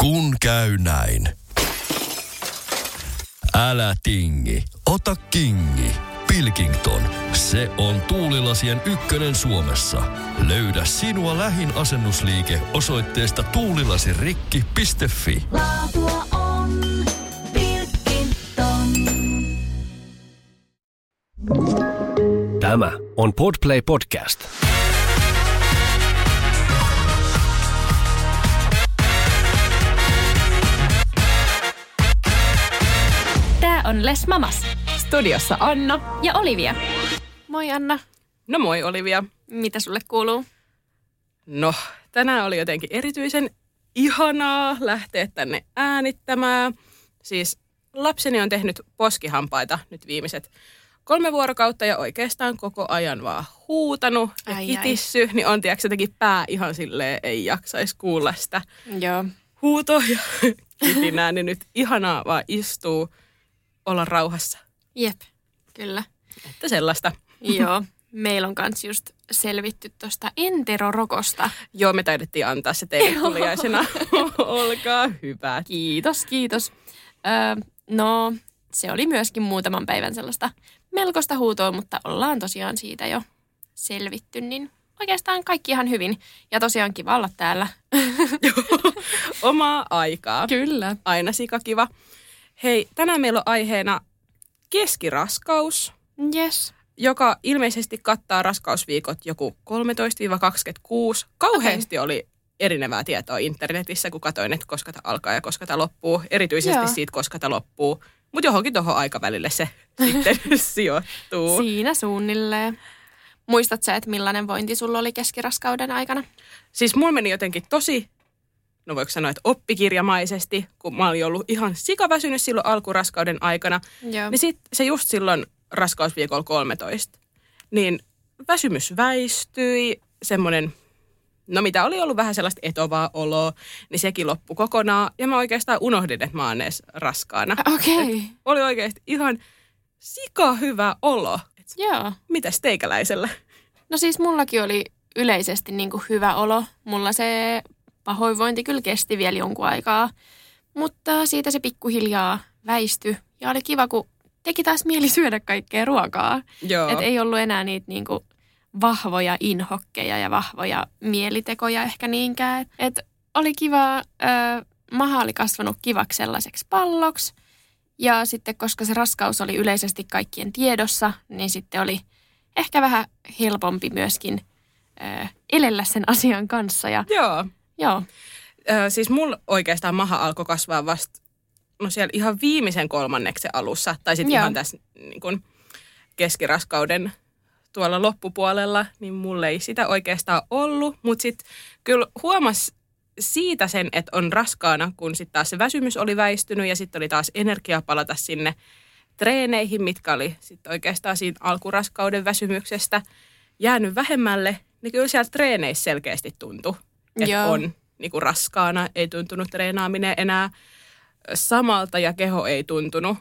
Kun käy näin. Älä tingi, ota kingi. Pilkington, se on tuulilasien ykkönen Suomessa. Löydä sinua lähin asennusliike osoitteesta tuulilasirikki.fi. Laatua on Pilkington. Tämä on Podplay Podcast. On Les Mamas Studiossa Anna. ja Olivia. Moi Anna, No moi Olivia. mitä sulle kuuluu? No, tänään oli jotenkin erityisen ihanaa lähteä tänne äänittämään. Siis lapseni on tehnyt poskihampaita nyt viimeiset kolme vuorokautta ja oikeastaan koko ajan vaan huutanut ja Ai, ai. kitissy, niin on tiedätkö jotenkin pää ihan silleen ei jaksaisi kuulla sitä Joo. huutoa ja kitinää, niin nyt ihanaa vaan istuu, olla rauhassa. Jep, kyllä. Että sellaista. Joo, meillä on kans just selvitty tuosta enterorokosta. Joo, me taidettiin antaa se teille kuulijaisena. Olkaa hyvä. Kiitos, kiitos. Öö, no, se oli myöskin muutaman päivän sellaista melkoista huutoa, mutta ollaan tosiaan siitä jo selvitty, niin oikeastaan kaikki ihan hyvin. Ja tosiaan kiva olla täällä. Omaa aikaa. Kyllä. Aina sikakiva. Hei, tänään meillä on aiheena keskiraskaus, Yes. joka ilmeisesti kattaa raskausviikot joku 13-26. Kauheasti oli erinevää tietoa internetissä, kun katsoin, että koska tämä alkaa ja koska tämä loppuu. Erityisesti Joo. siitä, koska tämä loppuu. Mutta johonkin tuohon aikavälille se sitten sijoittuu. Siinä suunnilleen. Muistat sä, että millainen vointi sulla oli keskiraskauden aikana? Siis mulla meni jotenkin tosi, no voiko sanoa, että oppikirjamaisesti, kun mä olin ollut ihan sikaväsynyt silloin alkuraskauden aikana. Joo. Niin sit se just silloin raskausviikolla 13, niin väsymys väistyi, semmoinen, no mitä oli ollut vähän sellaista etovaa oloa, niin sekin loppui kokonaan. Ja mä oikeastaan unohdin, että mä oon edes raskaana. Okei. Okay. Oli oikeasti ihan sika hyvä olo. Et Joo. mitäs teikäläisellä? No siis mullakin oli yleisesti niin kuin hyvä olo. Mulla se pahoinvointi kyllä kesti vielä jonkun aikaa. Mutta siitä se pikkuhiljaa väistyi. Ja oli kiva, kun teki taas mieli syödä kaikkea ruokaa. Joo. Et ei ollut enää niitä niin kuin vahvoja inhokkeja ja vahvoja mielitekoja ehkä niinkään. Et, et oli kiva, ö, maha oli kasvanut kivaksi sellaiseksi palloksi. Ja sitten koska se raskaus oli yleisesti kaikkien tiedossa, niin sitten oli ehkä vähän helpompi myöskin ö, elellä sen asian kanssa. Ja Joo. Joo, Ö, siis mulla oikeastaan maha alkoi kasvaa vasta no siellä ihan viimeisen kolmanneksen alussa, tai sitten ihan tässä niin kun keskiraskauden tuolla loppupuolella, niin mulle ei sitä oikeastaan ollut, mutta sitten kyllä huomas siitä sen, että on raskaana, kun sitten taas se väsymys oli väistynyt ja sitten oli taas energia palata sinne treeneihin, mitkä oli sitten oikeastaan siinä alkuraskauden väsymyksestä jäänyt vähemmälle, niin kyllä siellä treeneissä selkeästi tuntui, että on niin kuin raskaana, ei tuntunut treenaaminen enää samalta ja keho ei tuntunut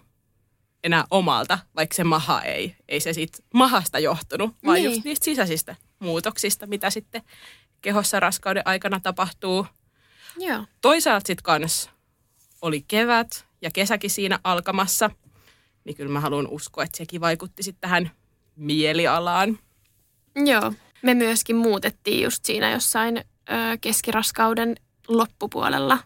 enää omalta, vaikka se maha ei. Ei se siitä mahasta johtunut, vaan Niin. just niistä sisäisistä muutoksista, mitä sitten kehossa raskauden aikana tapahtuu. joo. Toisaalta sitten kans oli kevät ja kesäkin siinä alkamassa, niin kyllä mä haluan uskoa, että sekin vaikutti sitten tähän mielialaan. Joo. Me myöskin muutettiin just siinä jossain keskiraskauden loppupuolella.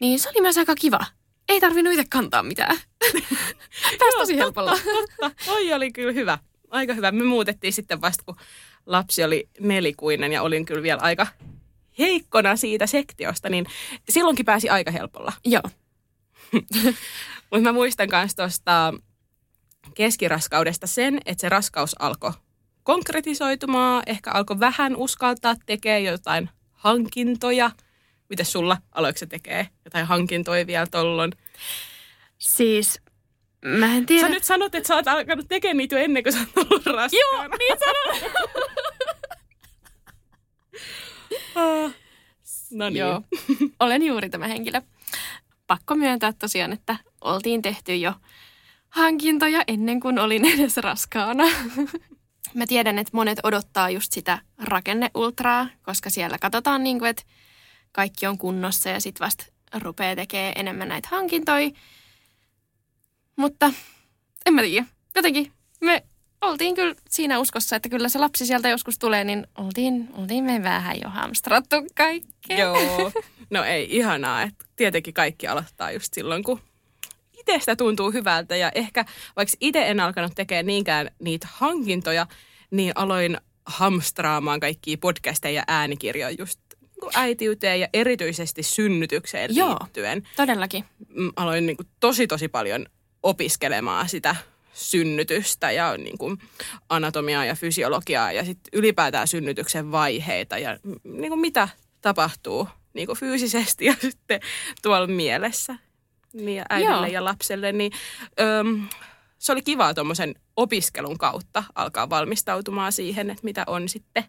Niin se oli myös aika kiva. Ei tarvinnut itse kantaa mitään. Pääsi tosi helpolla. Totta, toi oli kyllä hyvä. Aika hyvä. Me muutettiin sitten vasta, kun lapsi oli nelikuinen ja olin kyllä vielä aika heikkona siitä sektiosta, niin silloinkin pääsi aika helpolla. Joo. Mutta mä muistan myös tuosta keskiraskaudesta sen, että se raskaus alkoi konkretisoitumaan, ehkä alkoi vähän uskaltaa tekee jotain hankintoja. Miten sulla aloiko se tekee jotain hankintoja vielä tollon? Siis mä en tiedä. Sä nyt sanot, että sä oot alkanut tekemään niitä jo ennen kuin sä oot ollut raskaana. Joo, niin sanon. No niin. Joo, olen juuri tämä henkilö. Pakko myöntää tosiaan, että oltiin tehty jo hankintoja ennen kuin olin edes raskaana. Mä tiedän, että monet odottaa just sitä rakenneultraa, koska siellä katsotaan, niin kuin, että kaikki on kunnossa ja sitten vasta rupeaa tekemään enemmän näitä hankintoja. Mutta en mä tiedä. Jotenkin me oltiin kyllä siinä uskossa, että kyllä se lapsi sieltä joskus tulee, niin oltiin, oltiin me vähän jo hamstrattu kaikkea. Joo. No ei, ihanaa. Että tietenkin kaikki aloittaa just silloin, kun itsestä tuntuu hyvältä. Ja ehkä vaikka itse en alkanut tekemään niinkään niitä hankintoja, niin aloin hamstraamaan kaikkia podcasteja ja äänikirjoja just niinku äitiyteen ja erityisesti synnytykseen Joo. liittyen. Todellakin. Mm, Aloin niin kuin tosi tosi paljon opiskelemaan sitä synnytystä ja niin kuin anatomiaa ja fysiologiaa ja sitten ylipäätään synnytyksen vaiheita ja niin kuin mitä tapahtuu niin kuin fyysisesti ja sitten tuolla mielessä niin äidille Joo. ja lapselle. Niin, öm, se oli kivaa tuommoisen opiskelun kautta alkaa valmistautumaan siihen, että mitä on sitten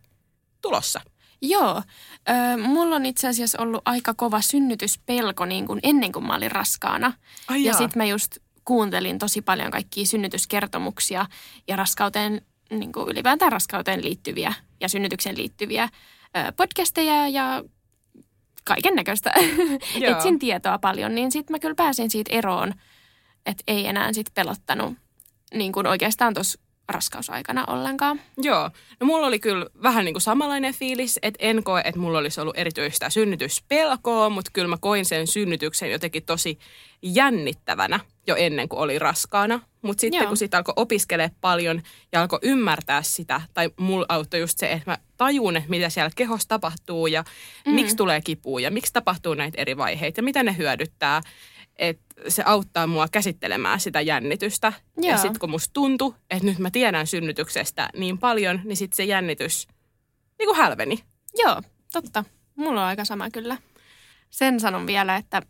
tulossa. Joo. Ö, mulla on itse asiassa ollut aika kova synnytyspelko niin kuin ennen kuin mä olin raskaana. Ai ja sitten mä just kuuntelin tosi paljon kaikkia synnytyskertomuksia ja raskauteen, niin kuin ylipäätään raskauteen liittyviä ja synnytykseen liittyviä ö, podcasteja ja kaiken näköistä. Etsin tietoa paljon, niin sitten mä kyllä pääsin siitä eroon, että ei enää sit pelottanut niin kuin oikeastaan tuossa raskausaikana ollenkaan. Joo. No mulla oli kyllä vähän niin kuin samanlainen fiilis, että en koe, että mulla olisi ollut erityistä synnytyspelkoa, mutta kyllä mä koin sen synnytyksen jotenkin tosi jännittävänä jo ennen kuin oli raskaana. Mutta sitten Joo. kun sitä alkoi opiskelemaan paljon ja alkoi ymmärtää sitä, tai mulla auttoi just se, että mä tajun, että mitä siellä kehossa tapahtuu ja mm. miksi tulee kipua ja miksi tapahtuu näitä eri vaiheita ja mitä ne hyödyttää. Että se auttaa mua käsittelemään sitä jännitystä. Ja Joo. sitten kun musta tuntui, että nyt mä tiedän synnytyksestä niin paljon, niin sitten se jännitys niin kuin hälveni. Joo, totta. Mulla on aika sama kyllä. Sen sanon vielä, että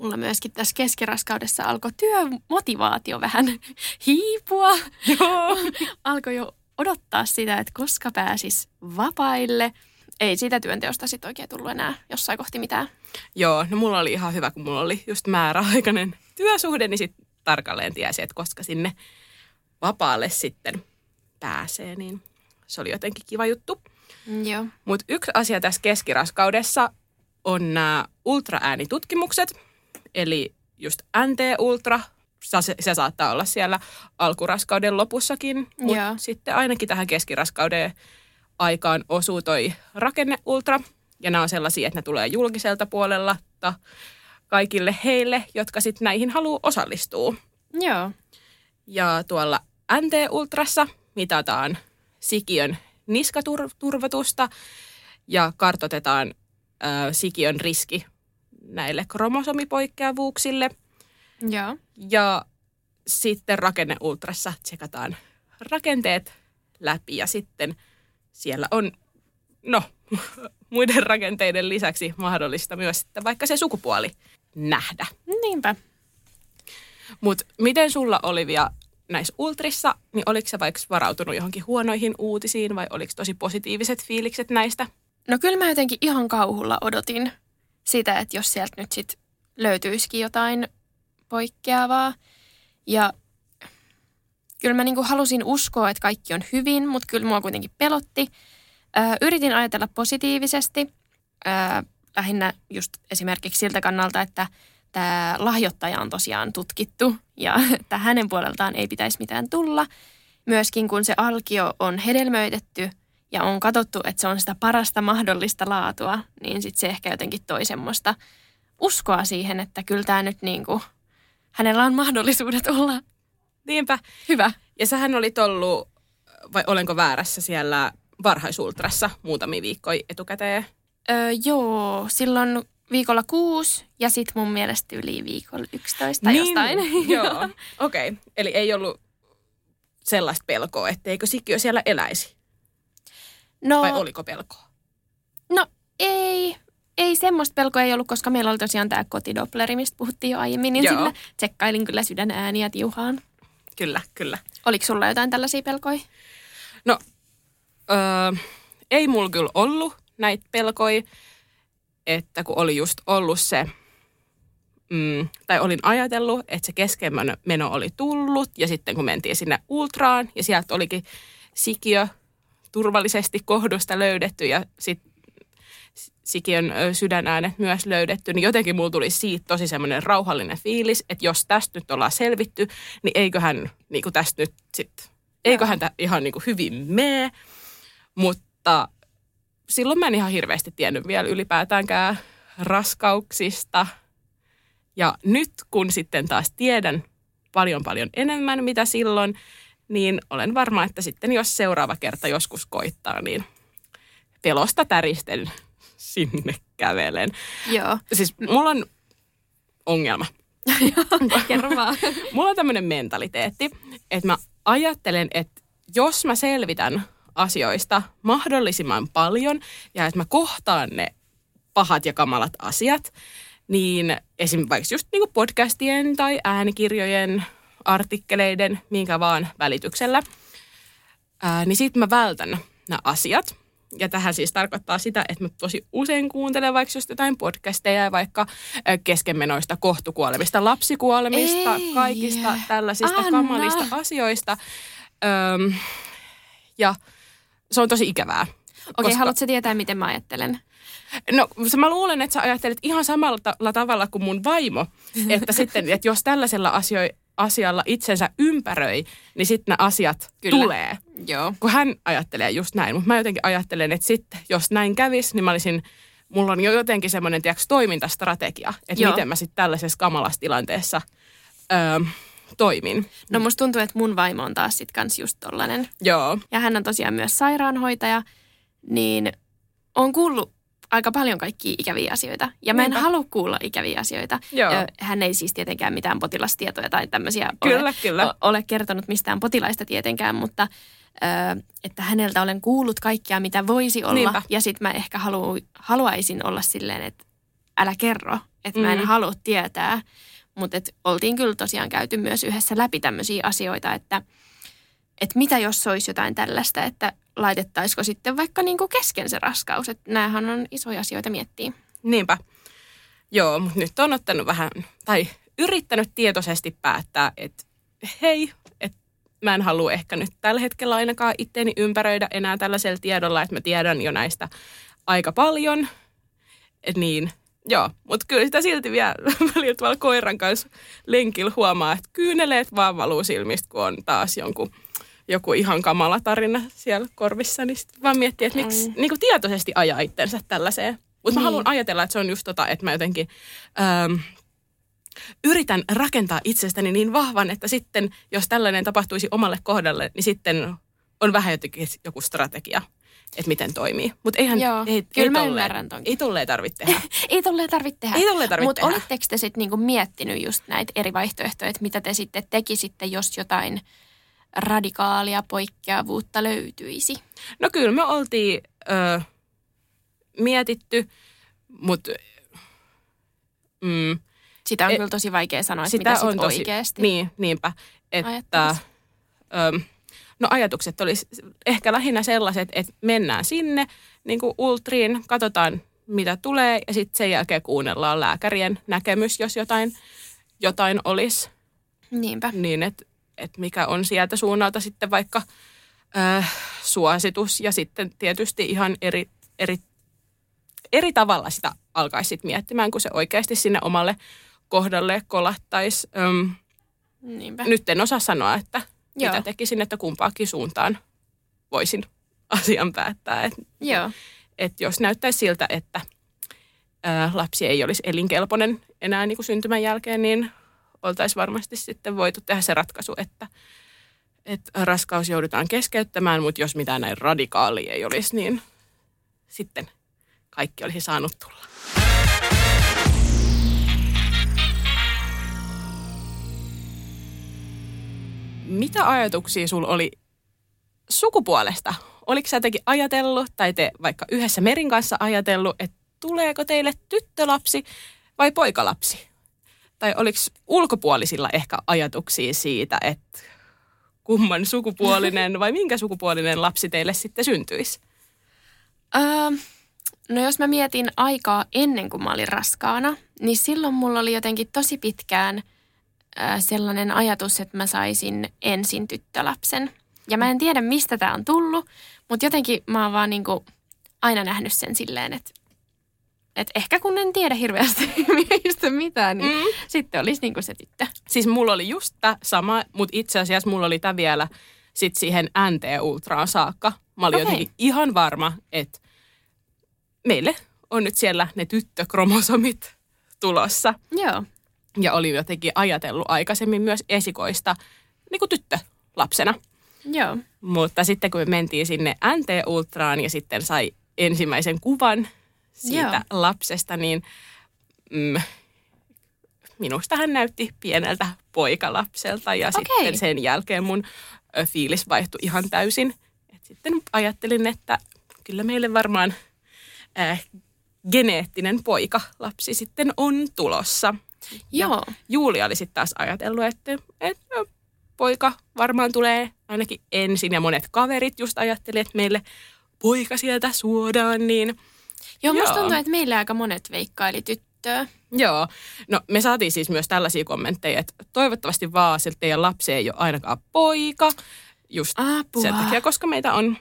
mulla myöskin tässä keskiraskaudessa alkoi työmotivaatio vähän hiipua. Joo. Alkoi jo odottaa sitä, että koska pääsis vapaille. Ei siitä työnteosta sitten oikein tullut enää jossain kohti mitään. Joo, no mulla oli ihan hyvä, kun mulla oli just määräaikainen työsuhde, niin sitten tarkalleen tiesi, että koska sinne vapaalle sitten pääsee, niin se oli jotenkin kiva juttu. Joo. Mutta yksi asia tässä keskiraskaudessa on nämä ultraäänitutkimukset, eli just NT-ultra, se, se saattaa olla siellä alkuraskauden lopussakin, mutta sitten ainakin tähän keskiraskauden aikaan osuu toi rakenneultra, ja nämä on sellaisia, että ne tulee julkiselta puolella kaikille heille, jotka sitten näihin haluaa osallistua. Joo. Ja tuolla NT-ultrassa mitataan sikiön niskaturvatusta ja kartotetaan ö, sikiön riski näille kromosomipoikkeavuuksille. Joo. Ja sitten rakenneultrassa tsekataan rakenteet läpi ja sitten siellä on, no, muiden rakenteiden lisäksi mahdollista myös sitten vaikka se sukupuoli nähdä. Niinpä. Mutta miten sulla Olivia näissä ultrissa, niin oliko sä vaikka varautunut johonkin huonoihin uutisiin vai oliko tosi positiiviset fiilikset näistä? No kyllä mä jotenkin ihan kauhulla odotin sitä, että jos sieltä nyt sit löytyisikin jotain poikkeavaa. Ja kyllä mä niinku halusin uskoa, että kaikki on hyvin, mutta kyllä mua kuitenkin pelotti. Ö, yritin ajatella positiivisesti, ö, lähinnä just esimerkiksi siltä kannalta, että tämä lahjoittaja on tosiaan tutkittu ja että hänen puoleltaan ei pitäisi mitään tulla. Myöskin kun se alkio on hedelmöitetty ja on katsottu, että se on sitä parasta mahdollista laatua, niin sitten se ehkä jotenkin toi semmoista uskoa siihen, että kyllä tämä nyt niinku, hänellä on mahdollisuudet olla Niinpä. hyvä. Ja sähän olit ollut, vai olenko väärässä siellä varhaisultrassa muutamia viikkoja etukäteen? Öö, joo, silloin viikolla kuusi ja sitten mun mielestä yli viikolla 11 tai jostain. Joo, okei. Okay. Eli ei ollut sellaista pelkoa, etteikö sikiö siellä eläisi? no, Vai oliko pelkoa? no ei, ei semmoista pelkoa ei ollut, koska meillä oli tosiaan tämä kotidopleri, mistä puhuttiin jo aiemmin, niin Joo. sillä tsekkailin kyllä sydänääniä tiuhaan. Kyllä, kyllä. Oliko sulla jotain tällaisia pelkoja? No, öö, ei mulla kyllä ollut näitä pelkoja, että kun oli just ollut se, mm, tai olin ajatellut, että se keskemmän meno oli tullut, ja sitten kun mentiin sinne ultraan, ja sieltä olikin sikiö turvallisesti kohdusta löydetty, ja sitten sikiön sydänäänet myös löydetty, niin jotenkin mulla tuli siitä tosi semmoinen rauhallinen fiilis, että jos tästä nyt ollaan selvitty, niin eiköhän niin kuin tästä nyt sit, eiköhän tämä ihan niin kuin hyvin mene. Mutta silloin mä en ihan hirveästi tiennyt vielä ylipäätäänkään raskauksista. Ja nyt kun sitten taas tiedän paljon paljon enemmän mitä silloin, niin olen varma, että sitten jos seuraava kerta joskus koittaa, niin pelosta täristen sinne kävelen. Joo. Siis mulla on ongelma. Kerro vaan. Mulla on tämmöinen mentaliteetti, että mä ajattelen, että jos mä selvitän asioista mahdollisimman paljon ja että mä kohtaan ne pahat ja kamalat asiat, niin esimerkiksi just niin podcastien tai äänikirjojen, artikkeleiden, minkä vaan välityksellä, ää, niin sitten mä vältän nämä asiat. Ja tähän siis tarkoittaa sitä, että mä tosi usein kuuntelen vaikka just jotain podcasteja, vaikka ää, keskenmenoista, kohtukuolemista, lapsikuolemista, Ei. kaikista tällaisista Anna. kamalista asioista. Öm, ja se on tosi ikävää. Okei, koska- haluatko tietää, miten mä ajattelen? No mä luulen, että sä ajattelet ihan samalla ta- tavalla kuin mun vaimo, että sitten, että jos tällaisella asio- asialla itsensä ympäröi, niin sitten ne asiat Kyllä. Tulee. Joo. Kun hän ajattelee just näin, mutta mä jotenkin ajattelen, että sitten jos näin kävisi, niin mä olisin, mulla on jo jotenkin semmoinen tiiäks, toimintastrategia, että Joo. miten mä sitten tällaisessa kamalassa tilanteessa öö, toimin. No musta tuntuu, että mun vaimo on taas sit kans just tollanen. Joo, Ja hän on tosiaan myös sairaanhoitaja, niin on kuullut aika paljon kaikkia ikäviä asioita. Ja mä en Niinpä. halua kuulla ikäviä asioita. Joo. Hän ei siis tietenkään mitään potilastietoja tai tämmöisiä Kyllä, ole, kyllä. ole kertonut mistään potilaista tietenkään, mutta ö, että häneltä olen kuullut kaikkea, mitä voisi olla. Niinpä. Ja sitten mä ehkä halu, haluaisin olla silleen, että älä kerro, että mä en Mm. halua tietää. Mutta oltiin kyllä tosiaan käyty myös yhdessä läpi tämmöisiä asioita, että että mitä jos olisi jotain tällaista, että laitettaisiko sitten vaikka niinku kesken se raskaus. Että näähän on isoja asioita miettiä. Niinpä. Joo, mutta nyt on ottanut vähän, tai yrittänyt tietoisesti päättää, että hei, että mä en halua ehkä nyt tällä hetkellä ainakaan itteeni ympäröidä enää tällaisella tiedolla, että mä tiedän jo näistä aika paljon. Et niin, joo, mutta kyllä sitä silti vielä välillä tuolla koiran kanssa lenkillä huomaa, että kyyneleet vaan valuu silmistä, kun on taas jonkun joku ihan kamala tarina siellä korvissa, niin sit vaan miettii, että miksi Mm. niin kuin tietoisesti ajaa itsensä tällaiseen. Mutta mä Niin. haluan ajatella, että se on just tota, että mä jotenkin ähm, yritän rakentaa itsestäni niin vahvan, että sitten, jos tällainen tapahtuisi omalle kohdalle, niin sitten on vähän jotenkin joku strategia, että miten toimii. Mutta eihän, Joo, ei, kyllä ei mä tolleen- ymmärrän tonkin. Ei tolleen tarvitse tehdä. Ei tolleen tarvitse tehdä. Ei tolleen tarvitse Mutta tehdä. olitteko te sitten niinku miettinyt just näitä eri vaihtoehtoja, että mitä te sitten tekisitte, jos jotain radikaalia poikkeavuutta löytyisi? No kyllä me oltiin ö, mietitty, mutta mm, Sitä on E- kyllä tosi vaikea sanoa, että sitä mitä sit on tosi, oikeasti Niin, niinpä. Että, ö, no ajatukset olisi ehkä lähinnä sellaiset, että mennään sinne niin kuin ultriin, katsotaan mitä tulee ja sitten sen jälkeen kuunnellaan lääkärien näkemys, jos jotain, jotain olisi. Niinpä. Niin, että et mikä on sieltä suunnalta sitten vaikka ö, suositus ja sitten tietysti ihan eri, eri, eri tavalla sitä alkaisi sit miettimään, kun se oikeasti sinne omalle kohdalle kolahtaisi. Öm, Niinpä. nyt en osaa sanoa, että Joo. mitä tekisin, että kumpaakin suuntaan voisin asian päättää. Et, Joo. et jos näyttäisi siltä, että ää, lapsi ei olisi elinkelpoinen enää niin kuin syntymän jälkeen, niin oltaisiin varmasti sitten voitu tehdä se ratkaisu, että, että raskaus joudutaan keskeyttämään, mutta jos mitään näin radikaalia ei olisi, niin sitten kaikki olisi saanut tulla. Mitä ajatuksia sul oli sukupuolesta? Oliko sä jotenkin ajatellut, tai te vaikka yhdessä Merin kanssa ajatellut, että tuleeko teille tyttölapsi vai poikalapsi? Tai oliko ulkopuolisilla ehkä ajatuksia siitä, että kumman sukupuolinen vai minkä sukupuolinen lapsi teille sitten syntyisi? Öö, no jos mä mietin aikaa ennen kuin mä olin raskaana, niin silloin mulla oli jotenkin tosi pitkään sellainen ajatus, että mä saisin ensin tyttölapsen. Ja mä en tiedä, mistä tämä on tullut, mutta jotenkin mä oon vaan niinku aina nähnyt sen silleen, että et ehkä kun en tiedä hirveästi miehistä mitään, niin mm. sitten olisi niinku se tyttö. Siis mulla oli just tää sama, mutta itse asiassa mulla oli tämä vielä sit siihen NT-ultraan saakka. Mä olin Okei. jotenkin ihan varma, että meille on nyt siellä ne tyttökromosomit tulossa. Joo. Ja olin jotenkin ajatellut aikaisemmin myös esikoista niin kuin tyttö lapsena. Joo. Mutta sitten kun me mentiin sinne NT-ultraan ja sitten sai ensimmäisen kuvan siitä Joo. lapsesta, niin mm, minusta hän näytti pieneltä poikalapselta. Ja Okei. sitten sen jälkeen mun fiilis vaihtui ihan täysin. Et sitten ajattelin, että kyllä meille varmaan äh, geneettinen poikalapsi sitten on tulossa. Joo. Julia oli sitten taas ajatellut, että, että poika varmaan tulee ainakin ensin. Ja monet kaverit just ajatteli, että meille poika sieltä suodaan, niin Joo, musta Joo. tuntuu, että meillä aika monet veikkaili tyttöä. joo. No me saatiin siis myös tällaisia kommentteja, että toivottavasti vaan se teidän lapsi ei ole ainakaan poika. Just Apua. sen takia, koska meitä on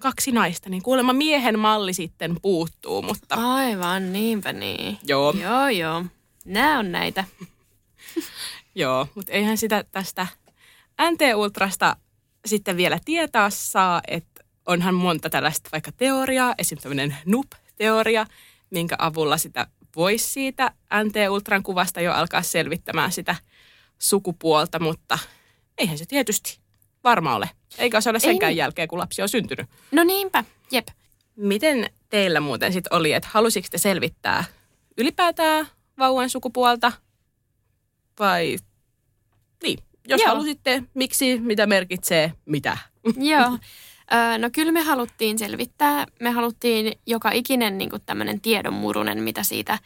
kaksi naista, niin kuulemma miehen malli sitten puuttuu, mutta Aivan, niinpä niin. joo. Joo, joo. Nää on näitä. Joo, mutta eihän sitä tästä NT-ultrasta sitten vielä tietää saa, että onhan monta tällaista vaikka teoriaa, esimerkiksi tämmöinen NUP-teoria, minkä avulla sitä voisi siitä NT-ultran kuvasta jo alkaa selvittämään sitä sukupuolta, mutta eihän se tietysti varma ole. Eikä se ole senkään Ei. jälkeen, kun lapsi on syntynyt. No niinpä, jep. Miten teillä muuten sitten oli, että halusiko te selvittää ylipäätään vauvan sukupuolta vai niin, jos Joo. halusitte, miksi, mitä merkitsee, mitä? Joo. No kyllä me haluttiin selvittää. Me haluttiin joka ikinen niin tämmöinen tiedonmurunen, mitä siitä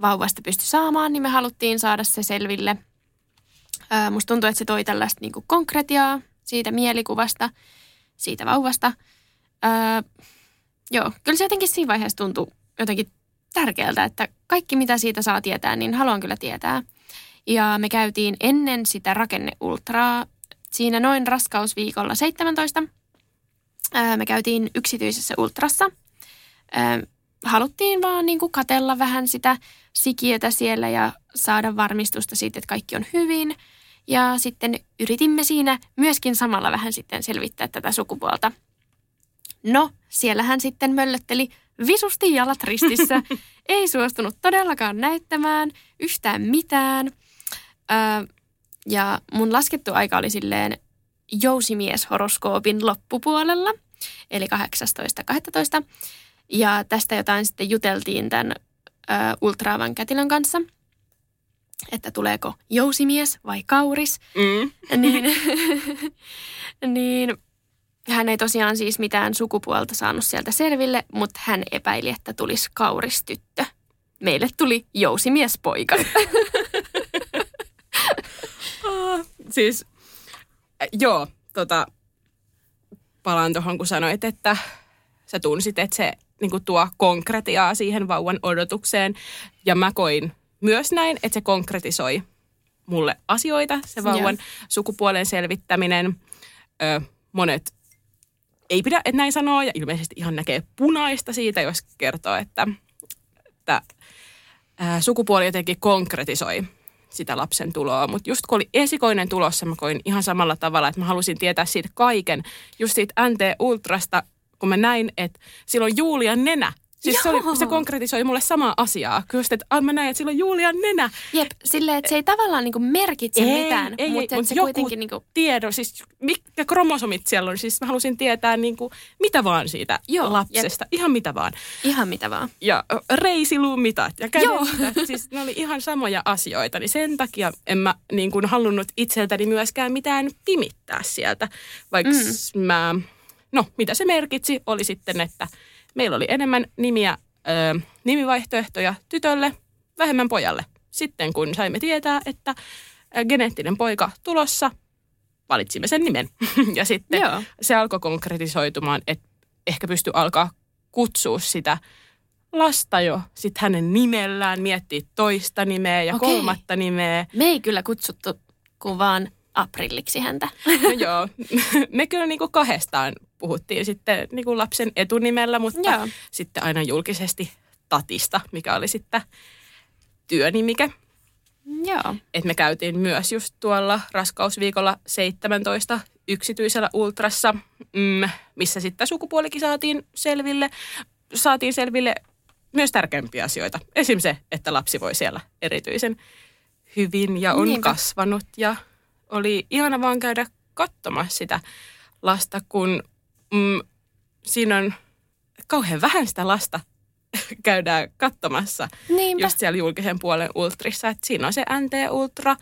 vauvasta pystyi saamaan, niin me haluttiin saada se selville. Musta tuntuu, että se toi tällaista niin konkretiaa siitä mielikuvasta, siitä vauvasta. Joo, kyllä se jotenkin siinä vaiheessa tuntui jotenkin tärkeältä, että kaikki mitä siitä saa tietää, niin haluan kyllä tietää. Ja me käytiin ennen sitä rakenneultraa siinä noin raskausviikolla 17. Ää, Me käytiin yksityisessä ultrassa. Haluttiin vaan niin kuin katella vähän sitä sikiötä siellä ja saada varmistusta siitä, että kaikki on hyvin. Ja sitten yritimme siinä myöskin samalla vähän sitten selvittää tätä sukupuolta. No, siellä hän sitten möllötteli visusti jalat ristissä. Ei suostunut todellakaan näyttämään yhtään mitään. Öö, ja mun laskettu aika oli silleen jousimieshoroskoopin loppupuolella, eli 18.12. Ja tästä jotain sitten juteltiin tämän ö, ultraavan kätilön kanssa, että tuleeko jousimies vai kauris. Mm. niin, niin hän ei tosiaan siis mitään sukupuolta saanut sieltä selville, mutta hän epäili, että tulisi kauristyttö. Meille tuli jousimiespoika. Ah, siis, joo, tota, palaan tuohon, kun sanoit, että sä tunsit, että se niin tuo konkretiaa siihen vauvan odotukseen. Ja mä koin myös näin, että se konkretisoi mulle asioita, se vauvan sukupuolen selvittäminen. Ö, monet ei pidä, että näin sanoo, ja ilmeisesti ihan näkee punaista siitä, jos kertoo, että, että ää, sukupuoli jotenkin konkretisoi sitä lapsen tuloa. Mutta just kun oli esikoinen tulossa, mä koin ihan samalla tavalla, että mä halusin tietää siitä kaiken. Just siitä NT-ultrasta, kun mä näin, että sillä on Julian nenä. Siis se, oli, se konkretisoi mulle samaa asiaa. Kyllä just, että ah, mä näin, että sillä on Julian nenä. Jep, silleen, että se ei tavallaan niinku merkitse Ei, mitään, ei, ei, mutta mut se joku kuitenkin niinku, Tiedon, siis mitkä kromosomit siellä on. Siis mä halusin tietää niin kuin, mitä vaan siitä Joo, lapsesta. Ihan mitä vaan. ihan mitä vaan. Ja ö, reisilumitat ja Joo. Siis ne oli ihan samoja asioita. Niin sen takia en mä niin kuin halunnut itseltäni myöskään mitään pimittää sieltä. Vaikka mm. mä, no mitä se merkitsi oli sitten, että meillä oli enemmän nimiä, ö, nimivaihtoehtoja tytölle, vähemmän pojalle. Sitten kun saimme tietää, että geneettinen poika tulossa, valitsimme sen nimen. ja sitten Joo. se alkoi konkretisoitumaan, että ehkä pystyi alkaa kutsua sitä lasta jo sit hänen nimellään, miettiä toista nimeä ja Okei. kolmatta nimeä. Me ei kyllä kutsuttu kuin vaan aprilliksi häntä. No joo, me kyllä niinku kahdestaan puhuttiin sitten niinku lapsen etunimellä, mutta Joo. sitten aina julkisesti Tatista, mikä oli sitten työnimike. Joo. Et me käytiin myös just tuolla raskausviikolla 17 yksityisellä ultrassa, mm, missä sitten sukupuolikin saatiin selville. Saatiin selville myös tärkeimpiä asioita. Esim. se, että lapsi voi siellä erityisen hyvin ja on Niinpä. kasvanut ja oli ihana vaan käydä katsomassa sitä lasta, kun mm, siinä on kauhean vähän sitä lasta käydään katsomassa Niinpä. just siellä julkisen puolen ultrissa. Et siinä on se NT-ultra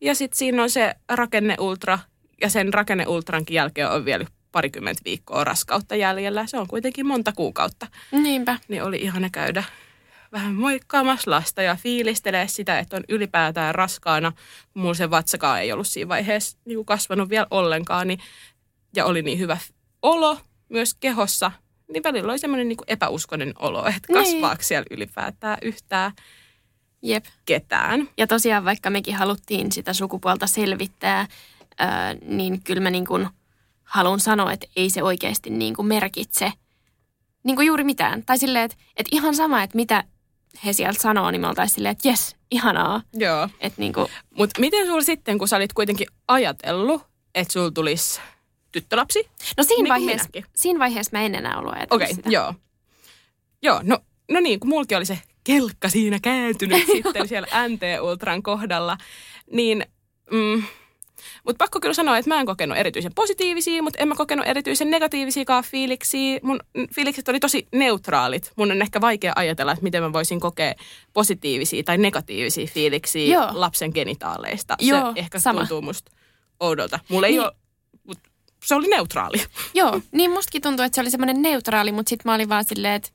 ja sitten siinä on se rakenne-ultra ja sen rakenne-ultrankin jälkeen on vielä parikymmentä viikkoa raskautta jäljellä. Se on kuitenkin monta kuukautta. Niinpä. Niin oli ihana käydä vähän moikkaamassa lasta ja fiilistelee sitä, että on ylipäätään raskaana. Mulla se vatsakaan ei ollut siinä vaiheessa niin kasvanut vielä ollenkaan. Niin, ja oli niin hyvä olo myös kehossa. Niin välillä oli semmoinen niin epäuskoinen olo, että Niin. kasvaako siellä ylipäätään yhtään Jep. ketään. Ja tosiaan vaikka mekin haluttiin sitä sukupuolta selvittää, ää, niin kyllä mä niin kuin haluan sanoa, että ei se oikeasti niin kuin merkitse niin kuin juuri mitään. Tai silleen, että, että ihan sama, että mitä he sieltä sanoo, niin me oltaisiin silleen, että jes, ihanaa. Joo. Että niin kuin, Mutta miten sulla sitten, kun sä olit kuitenkin ajatellut, että sulla tulisi tyttölapsi? no siinä, Niin vaiheessa, siinä vaiheessa mä en enää ollut ajatellut Okei, sitä. joo. Joo, no, no niin, kun mulki oli se kelkka siinä kääntynyt sitten siellä NT-ultran kohdalla, niin... Mm, mutta pakko kyllä sanoa, että mä en kokenut erityisen positiivisia, mutta en mä kokenut erityisen negatiivisiakaan fiiliksiä. Mun fiilikset oli tosi neutraalit. Mun on ehkä vaikea ajatella, että miten mä voisin kokea positiivisia tai negatiivisia fiiliksiä Joo. lapsen genitaaleista. Joo, se ehkä sama. tuntuu musta oudolta. Mulla ei Niin. ole, se oli neutraali. Joo, niin mustakin tuntuu, että se oli semmoinen neutraali, mutta sitten mä olin vaan silleen, että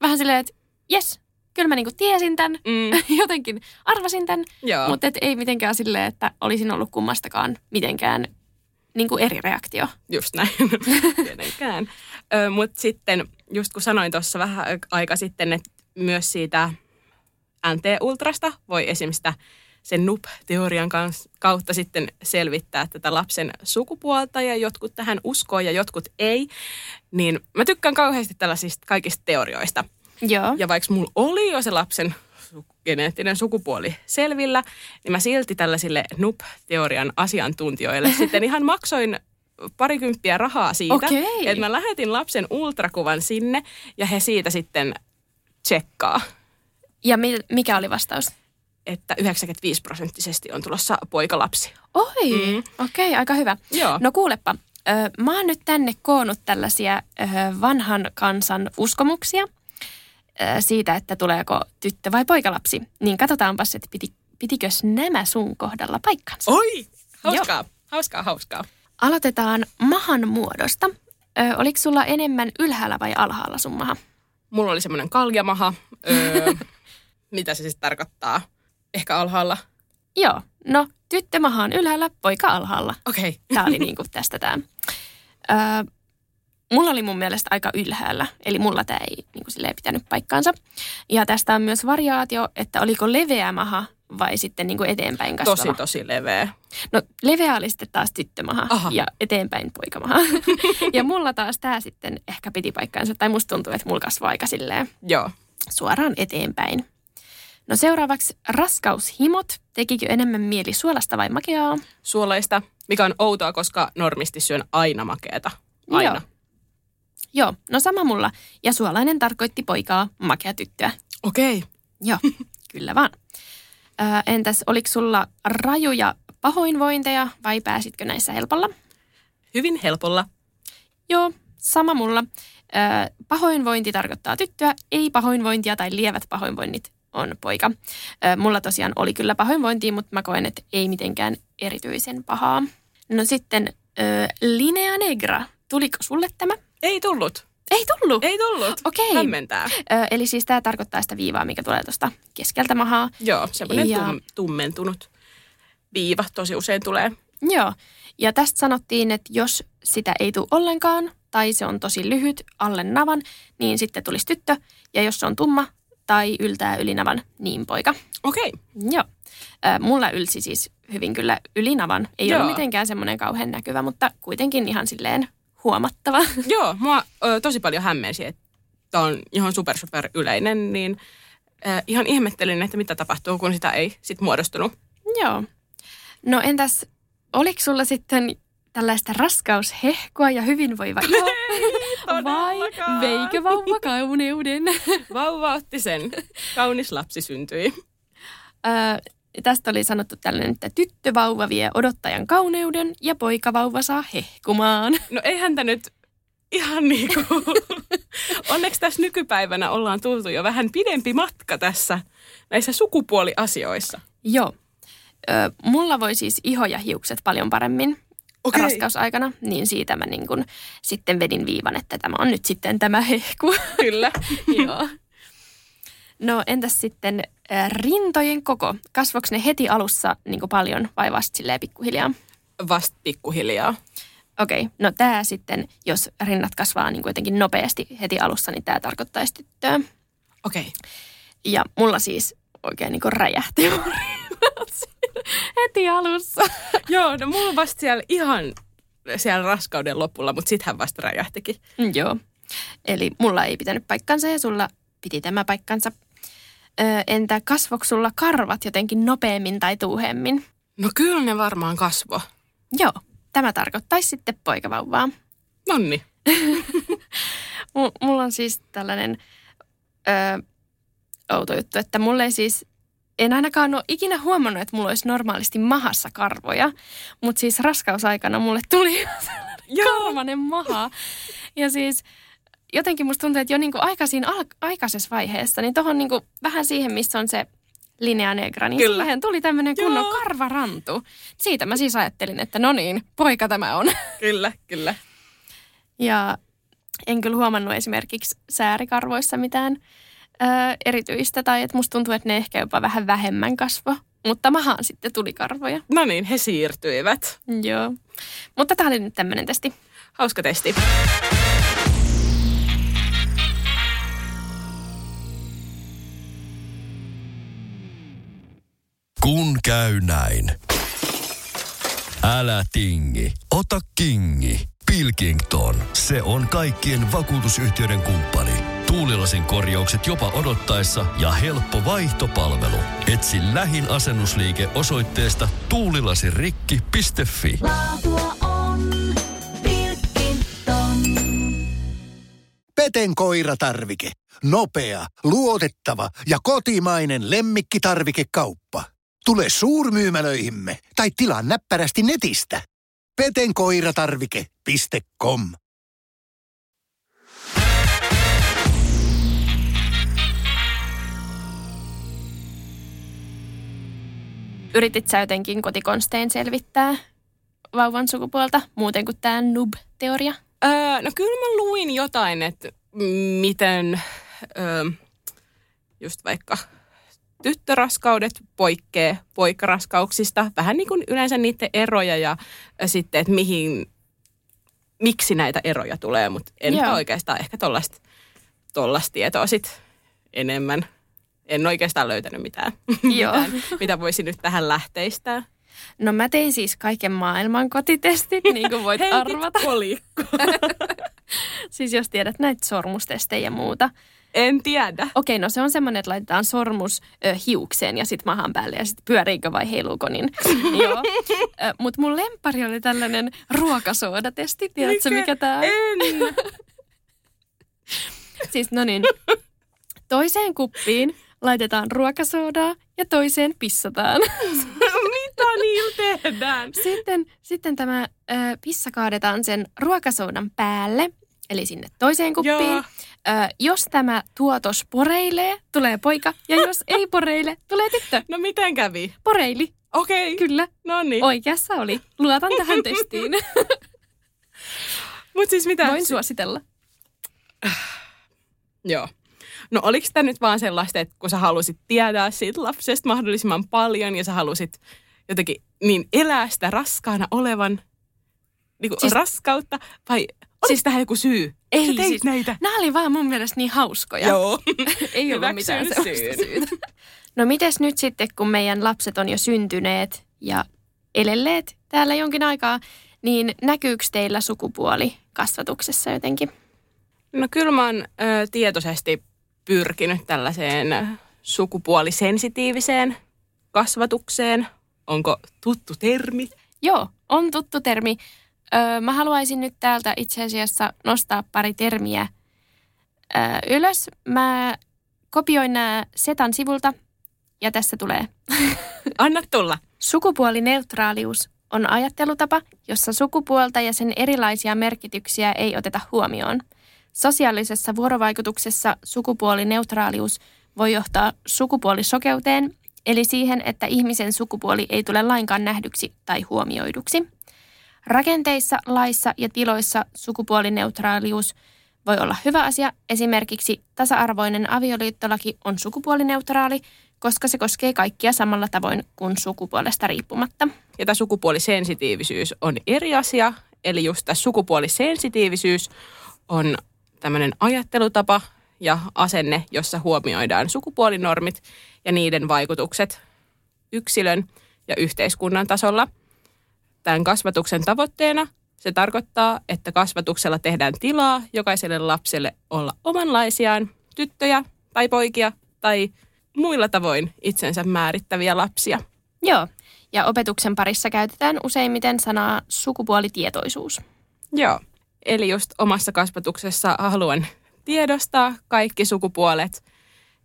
vähän silleen, että jes, kyllä mä niinku tiesin tämän, Mm, jotenkin arvasin tämän, joo. mutta et ei mitenkään silleen, että olisin ollut kummastakaan mitenkään niinku eri reaktio. Just näin, tietenkään. Mutta sitten, just kun sanoin tuossa vähän aika sitten, että myös siitä NT-ultrasta voi esimerkiksi sitä sen NUP-teorian kautta sitten selvittää tätä lapsen sukupuolta ja jotkut tähän uskoo ja jotkut ei. Niin mä tykkään kauheasti tällaisista kaikista teorioista. Joo. Ja vaikka mulla oli jo se lapsen geneettinen sukupuoli selvillä, niin mä silti tällaisille NUP-teorian asiantuntijoille sitten ihan maksoin parikymppiä rahaa siitä, Okei. että mä lähetin lapsen ultrakuvan sinne ja he siitä sitten tsekkaa, Ja mi- mikä oli vastaus? Että 95 prosenttisesti on tulossa poikalapsi. Oi, Mm. okei, okay, aika hyvä. Joo. No kuulepa, ö, mä oon nyt tänne koonnut tällaisia ö, vanhan kansan uskomuksia ö, siitä, että tuleeko tyttö vai poikalapsi. Niin katsotaanpas, että piti, pitikös nämä sun kohdalla paikkansa. Oi, hauskaa, hauskaa, hauskaa. Aloitetaan mahan muodosta. Ö, oliko sulla enemmän ylhäällä vai alhaalla sun maha? Mulla oli semmoinen kaljamaha. Öö, mitä se siis tarkoittaa? Ehkä alhaalla. Joo, no tyttö maha on ylhäällä, poika alhaalla. Okei. Okay. Tämä oli niinku tästä tämä. Öö, mulla oli mun mielestä aika ylhäällä, eli mulla tämä ei niinku silleen pitänyt paikkaansa. Ja tästä on myös variaatio, että oliko leveä maha vai sitten niinku eteenpäin kasvava. Tosi, tosi leveä. No leveä oli sitten taas tyttömaha Aha. ja eteenpäin poikamaha. ja mulla taas tämä sitten ehkä piti paikkaansa, tai musta tuntuu, että mulla kasvoi aika silleen Joo. suoraan eteenpäin. No seuraavaksi raskaushimot. Tekikö enemmän mieli suolasta vai makeaa? suolaista, mikä on outoa, koska normisti syön aina makeeta. Aina. Joo. Joo, no sama mulla. Ja suolainen tarkoitti poikaa, makea tyttöä. Okei. Okay. Joo, kyllä vaan. Ö, entäs oliko sulla rajuja pahoinvointeja vai pääsitkö näissä helpolla? Hyvin helpolla. Joo, sama mulla. Ö, pahoinvointi tarkoittaa tyttöä, ei pahoinvointia tai lievät pahoinvoinnit on poika. Mulla tosiaan oli kyllä pahoinvointia, mutta mä koen, että ei mitenkään erityisen pahaa. No sitten linea negra. Tuliko sulle tämä? Ei tullut. Ei tullut. Ei tullut. Okei. Hämmentää. Ö, eli siis tämä tarkoittaa sitä viivaa, mikä tulee tuosta keskeltä mahaa. Joo, semmoinen Ja- tum, tummentunut viiva tosi usein tulee. Joo. Ja tästä sanottiin, että jos sitä ei tule ollenkaan, tai se on tosi lyhyt alle navan, niin sitten tulisi tyttö. Ja jos se on tumma tai yltää yli navan, niin poika. Okei. Joo. Ö, mulla ylsi siis hyvin kyllä yli navan. Ei Joo. ollut mitenkään semmoinen kauhean näkyvä, mutta kuitenkin ihan silleen huomattava. Joo, mua ö, tosi paljon hämmensi, että tämä on ihan super super yleinen, niin äh, ihan ihmettelin, että mitä tapahtuu, kun sitä ei sit muodostunut. Joo. No entäs, oliko sulla sitten tällaista raskaushehkoa ja hyvinvoiva iho? Vai veikö vauva kauneuden? Vauva otti sen. Kaunis lapsi syntyi. Öö, tästä oli sanottu tällainen, että tyttövauva vie odottajan kauneuden ja poikavauva saa hehkumaan. No ei häntä nyt ihan niin kuin... Onneksi tässä nykypäivänä ollaan tultu jo vähän pidempi matka tässä näissä sukupuoliasioissa. Joo. Mulla voi siis iho ja hiukset paljon paremmin Okei. raskausaikana, niin siitä mä niin kun sitten vedin viivan, että tämä on nyt sitten tämä hehku. Kyllä. Joo. No entäs sitten rintojen koko? Kasvoiko ne heti alussa niin paljon vai vasta silleen pikkuhiljaa? Vasta pikkuhiljaa. Okei, okay. no tämä sitten, jos rinnat kasvaa niin jotenkin nopeasti heti alussa, niin tämä tarkoittaisi tyttöä. Okei. Okay. Ja mulla siis oikein niin räjähti heti alussa. Joo, no mulla on vasta siellä ihan siellä raskauden lopulla, mutta sit hän vasta räjähtikin. Mm, Joo. Eli mulla ei pitänyt paikkansa ja sulla piti tämä paikkansa. Ö, entä kasvoiko sulla karvat jotenkin nopeammin tai tuuhemmin? No kyllä ne varmaan kasvo. Joo, tämä tarkoittaisi sitten poikavauvaa. Nonni. M- mulla on siis tällainen ö, outo juttu, että mulle ei siis, en ainakaan ole ikinä huomannut, että mulla olisi normaalisti mahassa karvoja, mutta siis raskausaikana mulle tuli karvanen maha. Ja siis jotenkin musta tuntuu, että jo niinku aika siinä al- aikaisessa vaiheessa, niin tuohon niinku vähän siihen, missä on se linea negra, niin Kyllä. siihen tuli tämmöinen kunnon Joo. karvarantu. Siitä mä siis ajattelin, että no niin, poika tämä on. Kyllä, kyllä. Ja en kyllä huomannut esimerkiksi säärikarvoissa mitään ö, erityistä, tai että musta tuntuu, että ne ehkä jopa vähän vähemmän kasvo. Mutta mahaan sitten tuli karvoja. No niin, he siirtyivät. Joo. Mutta tämä oli nyt tämmöinen testi. Hauska testi. Kun käy näin. Älä tingi, ota kingi. Pilkington, se on kaikkien vakuutusyhtiöiden kumppani. Tuulilasin korjaukset jopa odottaessa ja helppo vaihtopalvelu. Etsi lähin asennusliike osoitteesta tuulilasirikki.fi. Laatua on Pilkington. Peten koiratarvike. Nopea, luotettava ja kotimainen lemmikkitarvikekauppa. Tule suurmyymälöihimme tai tilaa näppärästi netistä. petenkoiratarvike.com Yritit sä jotenkin kotikonstein selvittää vauvan sukupuolta, muuten kuin tämä nub-teoria? Öö, no kyllä mä luin jotain, että miten öö, just vaikka tyttöraskaudet poikkeaa poikaraskauksista. Vähän niin kuin yleensä niiden eroja ja sitten, että mihin, miksi näitä eroja tulee, mutta en Joo. oikeastaan ehkä tollasta, tollasta tietoa sit enemmän. En oikeastaan löytänyt mitään, Joo. mitään mitä voisin nyt tähän lähteistää. No mä tein siis kaiken maailman kotitestit, niin kuin voit Heitit arvata. kolikko. Siis jos tiedät näitä sormustestejä ja muuta. En tiedä. Okei, no se on semmoinen, että laitetaan sormus ö, hiukseen ja sitten mahan päälle ja sitten pyöriikö vai heiluuko, niin joo. Mutta mun lempari oli tällainen ruokasoodatesti, tiedätkö mikä tämä on? En. Siis no niin, toiseen kuppiin laitetaan ruokasoodaa ja toiseen pissataan. Mitä niillä tehdään? Sitten, sitten tämä ö, pissa kaadetaan sen ruokasoodan päälle, eli sinne toiseen kuppiin. Joo. Ö, jos tämä tuotos poreilee, tulee poika, ja jos ei poreile, tulee tyttö. No miten kävi? Poreili, Okei. kyllä. No niin. Oikeassa oli. Luotan tähän testiin. Mutta siis mitä? Voin suositella. Joo. No oliko tämä nyt vaan sellaista, että kun sä halusit tietää siitä lapsesta mahdollisimman paljon ja sä halusit jotenkin niin elää sitä raskaana olevan niin kuin Siis- raskautta vai oliko siis, tähän joku syy? Ei sä teit siis, näitä? Nämä oli vaan mun mielestä niin hauskoja. Joo. Ei ollut Hyväksyn mitään sellaista syytä. No mites nyt sitten, kun meidän lapset on jo syntyneet ja elelleet täällä jonkin aikaa, niin näkyykö teillä sukupuoli kasvatuksessa jotenkin? No kyllä mä oon ö, tietoisesti pyrkinyt tällaiseen sukupuolisensitiiviseen kasvatukseen. Onko tuttu termi? Joo, on tuttu termi. Öö, mä haluaisin nyt täältä itse asiassa nostaa pari termiä öö, ylös. Mä kopioin nämä Setan sivulta ja tässä tulee. Anna tulla. Sukupuolineutraalius on ajattelutapa, jossa sukupuolta ja sen erilaisia merkityksiä ei oteta huomioon. Sosiaalisessa vuorovaikutuksessa sukupuolineutraalius voi johtaa sukupuolisokeuteen, eli siihen, että ihmisen sukupuoli ei tule lainkaan nähdyksi tai huomioiduksi. Rakenteissa, laissa ja tiloissa sukupuolineutraalius voi olla hyvä asia. Esimerkiksi tasa-arvoinen avioliittolaki on sukupuolineutraali, koska se koskee kaikkia samalla tavoin kuin sukupuolesta riippumatta. Ja tämä sukupuolisensitiivisyys on eri asia. Eli just tämä sukupuolisensitiivisyys on tämmöinen ajattelutapa ja asenne, jossa huomioidaan sukupuolinormit ja niiden vaikutukset yksilön ja yhteiskunnan tasolla. Tämän kasvatuksen tavoitteena se tarkoittaa, että kasvatuksella tehdään tilaa jokaiselle lapselle olla omanlaisiaan tyttöjä tai poikia tai muilla tavoin itsensä määrittäviä lapsia. Joo, ja opetuksen parissa käytetään useimmiten sanaa sukupuolitietoisuus. Joo, eli just omassa kasvatuksessa haluan tiedostaa kaikki sukupuolet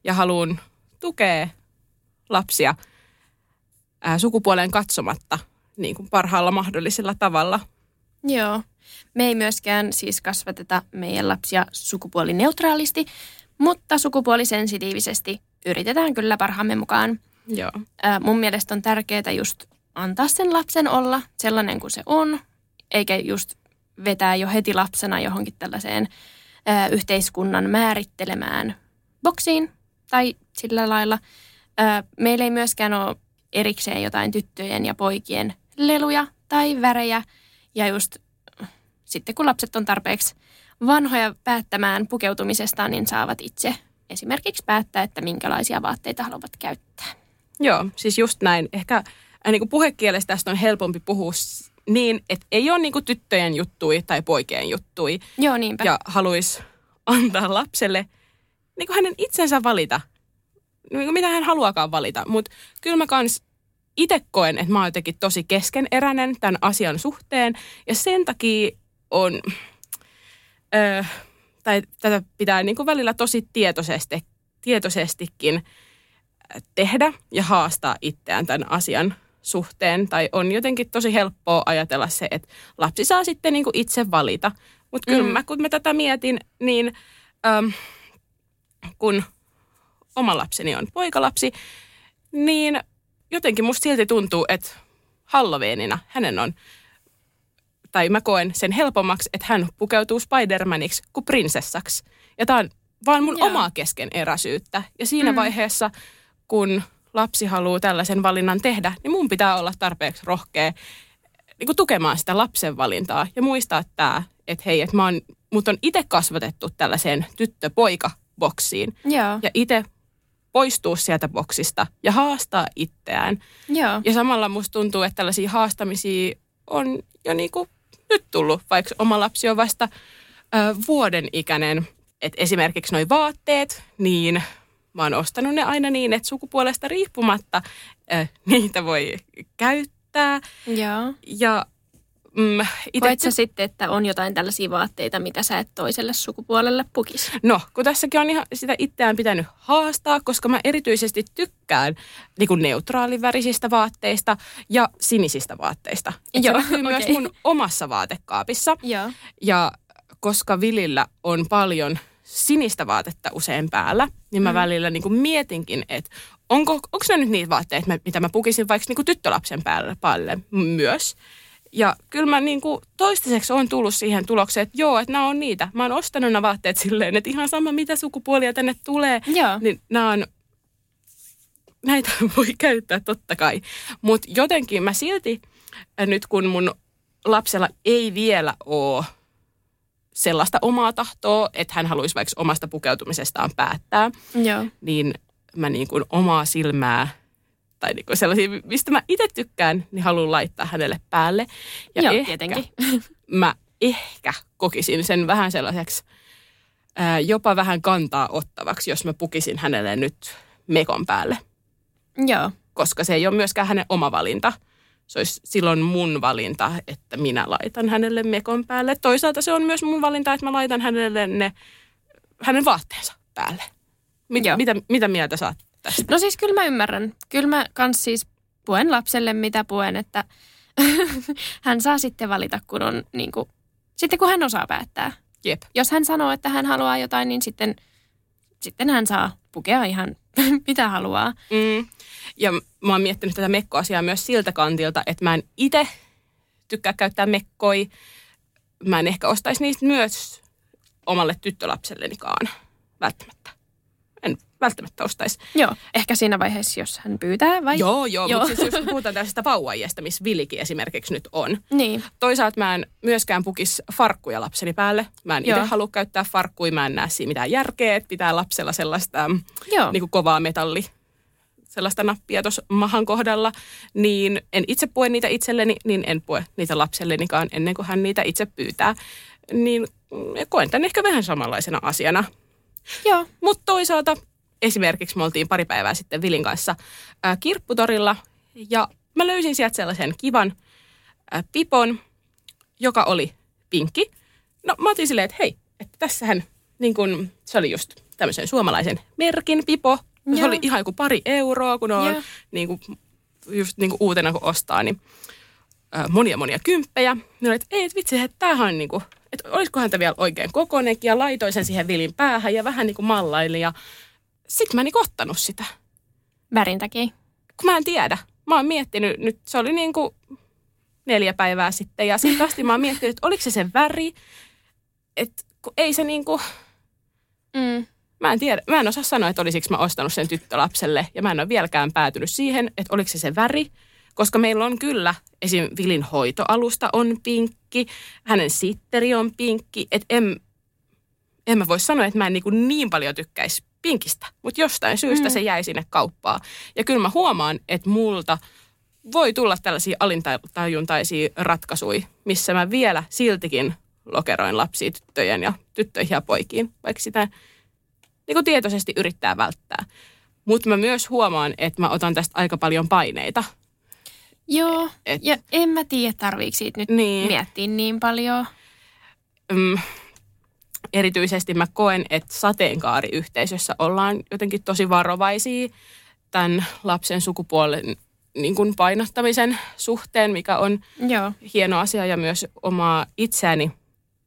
ja haluan tukea lapsia ää, sukupuoleen katsomatta niin kuin parhaalla mahdollisella tavalla. Joo. Me ei myöskään siis kasvateta meidän lapsia sukupuolineutraalisti, mutta sukupuolisensitiivisesti yritetään kyllä parhaamme mukaan. Joo. Ää, mun mielestä on tärkeää just antaa sen lapsen olla sellainen kuin se on, eikä just vetää jo heti lapsena johonkin tällaiseen ää, yhteiskunnan määrittelemään boksiin tai sillä lailla. Ää, meillä ei myöskään ole erikseen jotain tyttöjen ja poikien leluja tai värejä. Ja just sitten kun lapset on tarpeeksi vanhoja päättämään pukeutumisestaan, niin saavat itse esimerkiksi päättää, että minkälaisia vaatteita haluavat käyttää. Joo, siis just näin. Ehkä äh, niin kuin puhekielessä tästä on helpompi puhua niin, että ei ole niin kuin tyttöjen juttui tai poikien juttui. Joo, niinpä. Ja haluaisi antaa lapselle niin kuin hänen itsensä valita, niin kuin mitä hän haluakaan valita. Mutta kyllä mä kans itse koen, että mä oon jotenkin tosi keskeneräinen tämän asian suhteen. Ja sen takia on, ö, tai tätä pitää niin kuin välillä tosi tietoisesti, tietoisestikin tehdä ja haastaa itseään tämän asian suhteen. Tai on jotenkin tosi helppoa ajatella se, että lapsi saa sitten niin kuin itse valita. Mutta kyllä Mm. mä, kun mä tätä mietin, niin äm, kun oma lapseni on poikalapsi, niin jotenkin musta silti tuntuu, että Halloweenina hänen on, tai mä koen sen helpommaksi, että hän pukeutuu Spider-Maniksi kuin prinsessaksi. Ja tämä on vaan mun Joo. omaa keskeneräisyyttä. Ja siinä Mm. vaiheessa, kun lapsi haluaa tällaisen valinnan tehdä, niin mun pitää olla tarpeeksi rohkea niin kuin tukemaan sitä lapsen valintaa ja muistaa tämä, että hei, että mä oon, mut on itse kasvatettu tällaiseen tyttö-poika-boksiin Joo, ja itse poistuu sieltä boksista ja haastaa itseään. joo. Ja samalla musta tuntuu, että tällaisia haastamisia on jo niin kuin nyt tullut, vaikka oma lapsi on vasta ö, vuoden ikäinen. Et esimerkiksi noi vaatteet, niin mä oon ostanut ne aina niin, että sukupuolesta riippumatta ö, niitä voi käyttää. joo. Ja mm, ite, Koet sä sitten, että on jotain tällaisia vaatteita, mitä sä et toiselle sukupuolelle pukisi? No, kun tässäkin on ihan sitä itseään pitänyt haastaa, koska mä erityisesti tykkään niin kuin neutraalivärisistä vaatteista ja sinisistä vaatteista. Et Joo, se näkyy myös mun omassa vaatekaapissa. Joo. Ja koska Vilillä on paljon sinistä vaatetta usein päällä, niin mä Mm. välillä niin kuin mietinkin, että onko, onko ne nyt niitä vaatteita, mitä mä pukisin vaikka niin kuin tyttölapsen päälle, päälle myös. Ja kyllä mä niin kuin toistaiseksi on tullut siihen tulokseen, että joo, että nämä on niitä. Mä oon ostanut nämä vaatteet silleen, että ihan sama mitä sukupuolia tänne tulee, Joo. niin nämä on, näitä voi käyttää totta kai. Mutta jotenkin mä silti, äh, nyt kun mun lapsella ei vielä ole sellaista omaa tahtoa, että hän haluaisi vaikka omasta pukeutumisestaan päättää, Joo. niin mä niin kuin omaa silmää tai niin kuin sellaisia, mistä mä itse tykkään, niin haluan laittaa hänelle päälle. Ja Joo, ehkä tietenkin. mä ehkä kokisin sen vähän sellaiseksi ää, jopa vähän kantaa ottavaksi, jos mä pukisin hänelle nyt mekon päälle. Joo. Koska se ei ole myöskään hänen oma valinta. Se olisi silloin mun valinta, että minä laitan hänelle mekon päälle. Toisaalta se on myös mun valinta, että mä laitan hänelle ne, hänen vaatteensa päälle. Mit, Joo. mitä, mitä mieltä saat tästä? No siis kyllä mä ymmärrän. Kyllä mä kans siis puen lapselle mitä puen, että hän saa sitten valita, kun on niin kuin, sitten kun hän osaa päättää. Jep. Jos hän sanoo, että hän haluaa jotain, niin sitten, sitten hän saa pukea ihan mitä haluaa. Mm. Ja mä oon miettinyt tätä mekkoasiaa myös siltä kantilta, että mä en itse tykkää käyttää mekkoi. Mä en ehkä ostaisi niistä myös omalle tyttölapsellenikaan välttämättä. Välttämättä ostaisi. Joo, ehkä siinä vaiheessa, jos hän pyytää vai? Joo, joo, Joo. mutta siis jos puhutaan tällaisesta vauvaiästä, missä Vilikin esimerkiksi nyt on. Niin, Toisaalta mä en myöskään pukisi farkkuja lapseni päälle. Mä en itse halua käyttää farkkuja, mä en näe siinä mitään järkeä, että pitää lapsella sellaista mm, joo. niin kuin kovaa metalli sellaista nappia tuossa mahan kohdalla, niin en itse pue niitä itselleni, niin en pue niitä lapsellenikaan ennen kuin hän niitä itse pyytää. Niin mm, koen tämän ehkä vähän samanlaisena asiana. joo. Mutta toisaalta esimerkiksi me oltiin pari päivää sitten Vilin kanssa ää, kirpputorilla ja mä löysin sieltä sellaisen kivan ää, pipon, joka oli pinkki. No mä otin silleen, että hei, että tässähän niin kun, se oli just tämmöisen suomalaisen merkin pipo. Se Joo. oli ihan joku pari euroa, kun on niin kun, just niin kun uutena kun ostaa, niin ää, monia monia kymppejä. Niin että ei, et vitsi, että tämähän on niin kuin, että olisikohan tämä vielä oikein kokoinenkin ja laitoin sen siihen vilin päähän ja vähän niin kuin mallailin ja sitten mä en niin kuin ottanut sitä, Värin takia. kun mä en tiedä. Mä oon miettinyt, nyt se oli niin kuin neljä päivää sitten ja sitten asti mä oon miettinyt, että oliko se se väri, että kun ei se niin kuin, Mm. mä en tiedä, mä en osaa sanoa, että olisiko mä ostanut sen tyttölapselle ja mä en ole vieläkään päätynyt siihen, että oliko se se väri, koska meillä on kyllä, esim. Vilin hoitoalusta on pinkki, hänen sitteri on pinkki, että en, en mä voi sanoa, että mä en niin, niin paljon tykkäisi pinkistä, mutta jostain syystä Mm. se jäi sinne kauppaan. Ja kyllä mä huomaan, että multa voi tulla tällaisia alintajuntaisia ratkaisuja, missä mä vielä siltikin lokeroin lapsia tyttöjen ja tyttöihin ja poikiin, vaikka sitä niin kuin tietoisesti yrittää välttää. Mutta mä myös huomaan, että mä otan tästä aika paljon paineita. Joo, Et- ja en mä tiedä, tarviiko siitä nyt Niin. miettiä niin paljon. Mm, erityisesti mä koen, että sateenkaariyhteisössä ollaan jotenkin tosi varovaisia tämän lapsen sukupuolen niin kuin painottamisen suhteen, mikä on Joo, hieno asia ja myös omaa itseäni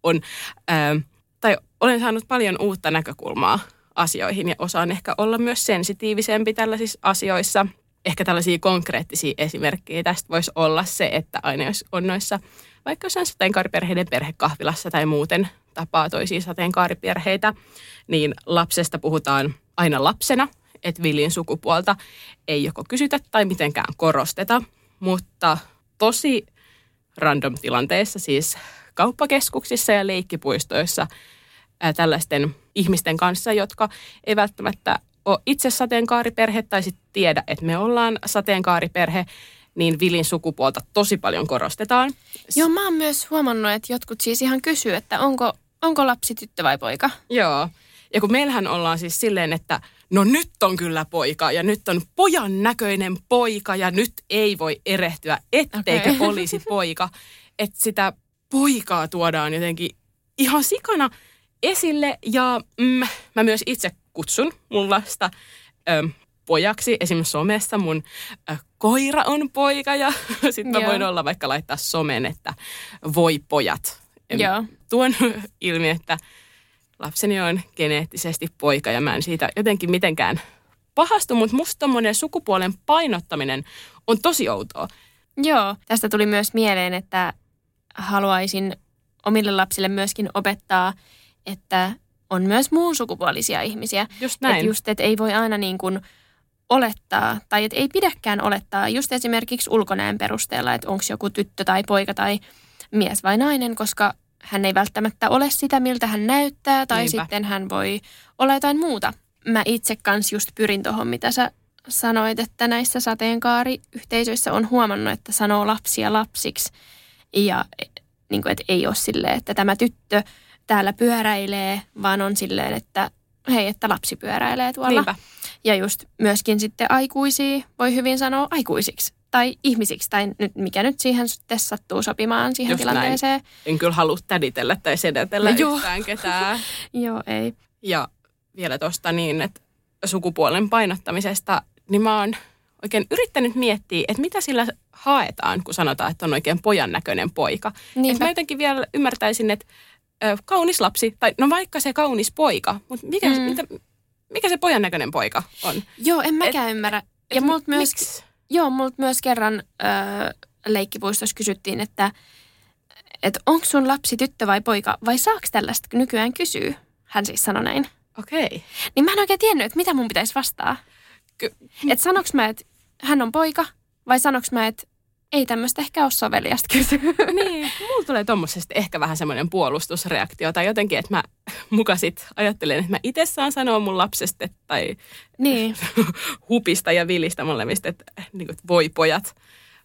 on, ää, tai olen saanut paljon uutta näkökulmaa asioihin ja osaan ehkä olla myös sensitiivisempi tällaisissa asioissa. Ehkä tällaisia konkreettisia esimerkkejä tästä voisi olla se, että aina jos on noissa vaikka jossain sateenkaariperheiden perhekahvilassa tai muuten tapaa toisia sateenkaariperheitä, niin lapsesta puhutaan aina lapsena, että villin sukupuolta ei joko kysytä tai mitenkään korosteta, mutta tosi random tilanteissa, siis kauppakeskuksissa ja leikkipuistoissa ää, tällaisten ihmisten kanssa, jotka ei välttämättä ole itse sateenkaariperhe tai sitten tiedä, että me ollaan sateenkaariperhe, niin vilin sukupuolta tosi paljon korostetaan. Joo, mä oon myös huomannut, että jotkut siis ihan kysyy, että onko, onko lapsi tyttö vai poika. Joo. Ja kun meillähän ollaan siis silleen, että no nyt on kyllä poika ja nyt on pojan näköinen poika ja nyt ei voi erehtyä, etteikö Okei. olisi poika. Että sitä poikaa tuodaan jotenkin ihan sikana esille ja mm, mä myös itse kutsun mun lasta ö, pojaksi. Esimerkiksi somessa mun ö, koira on poika ja sitten mä Joo. voin olla vaikka laittaa somen, että voi pojat. Joo. Tuon ilmi, että lapseni on geneettisesti poika ja mä en siitä jotenkin mitenkään pahastu, mutta musta tommonen sukupuolen painottaminen on tosi outoa. Joo, tästä tuli myös mieleen, että haluaisin omille lapsille myöskin opettaa, että on myös muun sukupuolisia ihmisiä. Just Että näin. just, että ei voi aina niin kuin olettaa, tai että ei pidäkään olettaa just esimerkiksi ulkonäön perusteella, että onko joku tyttö tai poika tai mies vai nainen, koska hän ei välttämättä ole sitä, miltä hän näyttää, tai Niinpä. sitten hän voi olla jotain muuta. Mä itse kans just pyrin tuohon, mitä sä sanoit, että näissä sateenkaariyhteisöissä on huomannut, että sanoo lapsia lapsiksi. Ja niin kuin, että ei ole silleen, että tämä tyttö täällä pyöräilee, vaan on silleen, että hei, että lapsi pyöräilee tuolla. Niinpä. Ja just myöskin sitten aikuisia voi hyvin sanoa aikuisiksi tai ihmisiksi tai nyt, mikä nyt siihen sitten sattuu sopimaan siihen Just tilanteeseen. En kyllä halua täditellä tai sedätellä No joo. yhtään ketään. Joo, ei. Ja vielä tuosta niin, että sukupuolen painottamisesta, niin mä oon oikein yrittänyt miettiä, että mitä sillä haetaan, kun sanotaan, että on oikein pojan näköinen poika. Et Niinpä. mä jotenkin vielä ymmärtäisin, että ö, kaunis lapsi, tai no vaikka se kaunis poika, mutta mikä, Mm. mitä, mikä se pojan näköinen poika on? Joo, en mäkään ymmärrä. Ja Et multa myös, miksi? joo, multa myös kerran ö, leikkipuistossa kysyttiin, että et onko sun lapsi tyttö vai poika, vai saaks tällaista nykyään kysyä? Hän siis sanoi näin. Okei. Okay. Niin mä en oikein tiennyt, että mitä mun pitäisi vastaa. Ky- Että sanoks mä, että hän on poika, vai sanoks mä, että ei tämmöistä ehkä ole soveliasta kysyä. Niin, mulla tulee tuommoisesta ehkä vähän semmoinen puolustusreaktio tai jotenkin, että mä muka sit ajattelen, että mä itse saan sanoa mun lapsesta tai niin, hupista ja vilistä molemmista, että, niin kuin, voi pojat.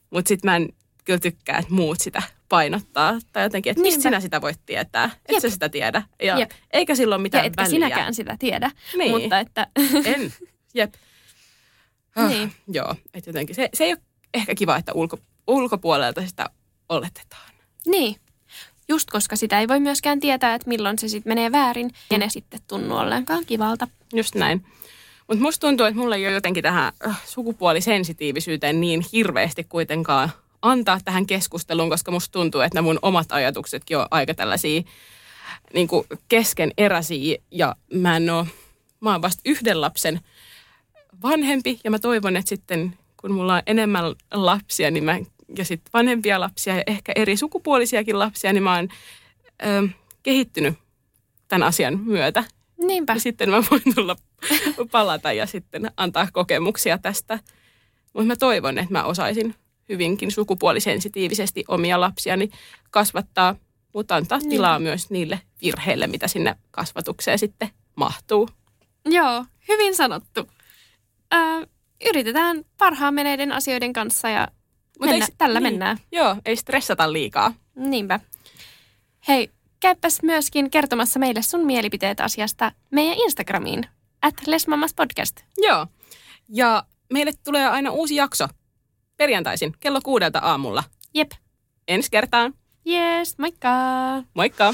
Mutta sitten mä en kyllä tykkää, että muut sitä painottaa. Tai jotenkin, että mistä sinä sitä voit tietää. Et Jep. sä sitä tiedä. Ja Jep. eikä silloin ja mitään etkä väliä. sinäkään sitä tiedä. Niin. Mutta että, En. Jep. Ah, Niin. Joo, että jotenkin se, se ei ole ehkä kiva, että ulko, ulkopuolelta sitä oletetaan. niin. Just koska sitä ei voi myöskään tietää, että milloin se sitten menee väärin ja ne sitten tunnu ollenkaan kivalta. Just näin. Mutta musta tuntuu, että mulla ei ole jotenkin tähän äh, sukupuolisensitiivisyyteen niin hirveästi kuitenkaan antaa tähän keskusteluun, koska musta tuntuu, että nämä mun omat ajatuksetkin on aika tällaisia niin kuin keskeneräisiä ja mä en ole, mä oon vasta yhden lapsen vanhempi ja mä toivon, että sitten kun mulla on enemmän lapsia niin mä, ja sitten vanhempia lapsia ja ehkä eri sukupuolisiakin lapsia, niin mä oon ö, kehittynyt tämän asian myötä. Niinpä. Ja sitten mä voin tulla palata ja sitten antaa kokemuksia tästä. Mutta mä toivon, että mä osaisin hyvinkin sukupuolisensitiivisesti omia lapsiani kasvattaa, mutta antaa Niin. tilaa myös niille virheille, mitä sinne kasvatukseen sitten mahtuu. Joo, hyvin sanottu. Ö, yritetään parhaan meneiden asioiden kanssa ja mennä, ei- tällä niin. mennään. Joo, ei stressata liikaa. Niinpä. Hei, käypäs myöskin kertomassa meille sun mielipiteet asiasta meidän Instagramiin, at lesmammaspodcast. Joo. Ja meille tulee aina uusi jakso perjantaisin kello kuudelta aamulla. Jep. Ensi kertaan. Yes, moikka! Moikka!